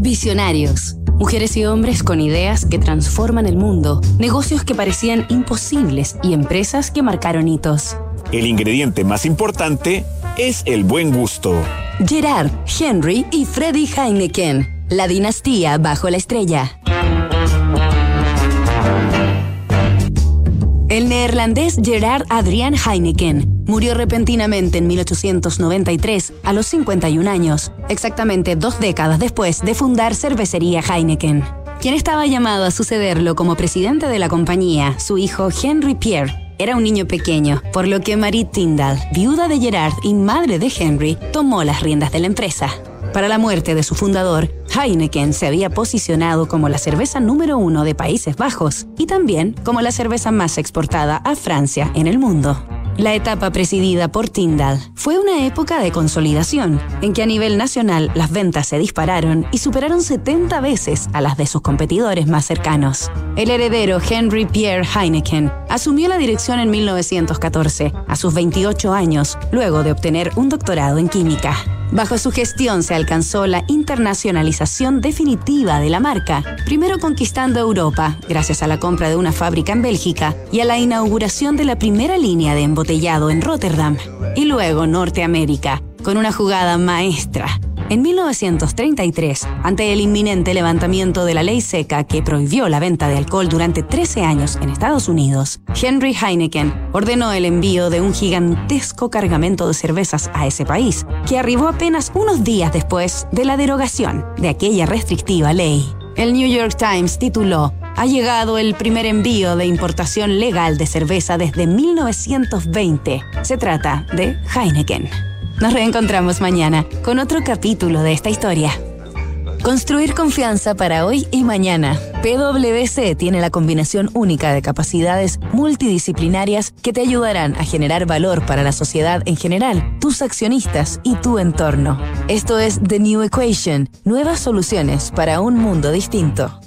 Visionarios. Mujeres y hombres con ideas que transforman el mundo, negocios que parecían imposibles y empresas que marcaron hitos. El ingrediente más importante es el buen gusto. Gerard, Henry y Freddy Heineken. La dinastía bajo la estrella. El neerlandés Gerard Adrian Heineken murió repentinamente en 1893 a los 51 años, exactamente dos décadas después de fundar Cervecería Heineken. Quien estaba llamado a sucederlo como presidente de la compañía, su hijo Henry Pierre, era un niño pequeño, por lo que Marie Tyndall, viuda de Gerard y madre de Henry, tomó las riendas de la empresa. Para la muerte de su fundador, Heineken se había posicionado como la cerveza número uno de Países Bajos y también como la cerveza más exportada a Francia en el mundo. La etapa presidida por Tyndall fue una época de consolidación, en que a nivel nacional las ventas se dispararon y superaron 70 veces a las de sus competidores más cercanos. El heredero Henry Pierre Heineken asumió la dirección en 1914, a sus 28 años, luego de obtener un doctorado en química. Bajo su gestión se alcanzó la internacionalización definitiva de la marca, primero conquistando Europa, gracias a la compra de una fábrica en Bélgica y a la inauguración de la primera línea de embotellado en Rotterdam, y luego Norteamérica, con una jugada maestra en 1933, ante el inminente levantamiento de la ley seca que prohibió la venta de alcohol durante 13 años en Estados Unidos, Henry Heineken ordenó el envío de un gigantesco cargamento de cervezas a ese país, que arribó apenas unos días después de la derogación de aquella restrictiva ley. El New York Times tituló ha llegado el primer envío de importación legal de cerveza desde 1920. Se trata de Heineken. Nos reencontramos mañana con otro capítulo de esta historia. Construir confianza para hoy y mañana. PwC tiene la combinación única de capacidades multidisciplinarias que te ayudarán a generar valor para la sociedad en general, tus accionistas y tu entorno. Esto es The New Equation, nuevas soluciones para un mundo distinto.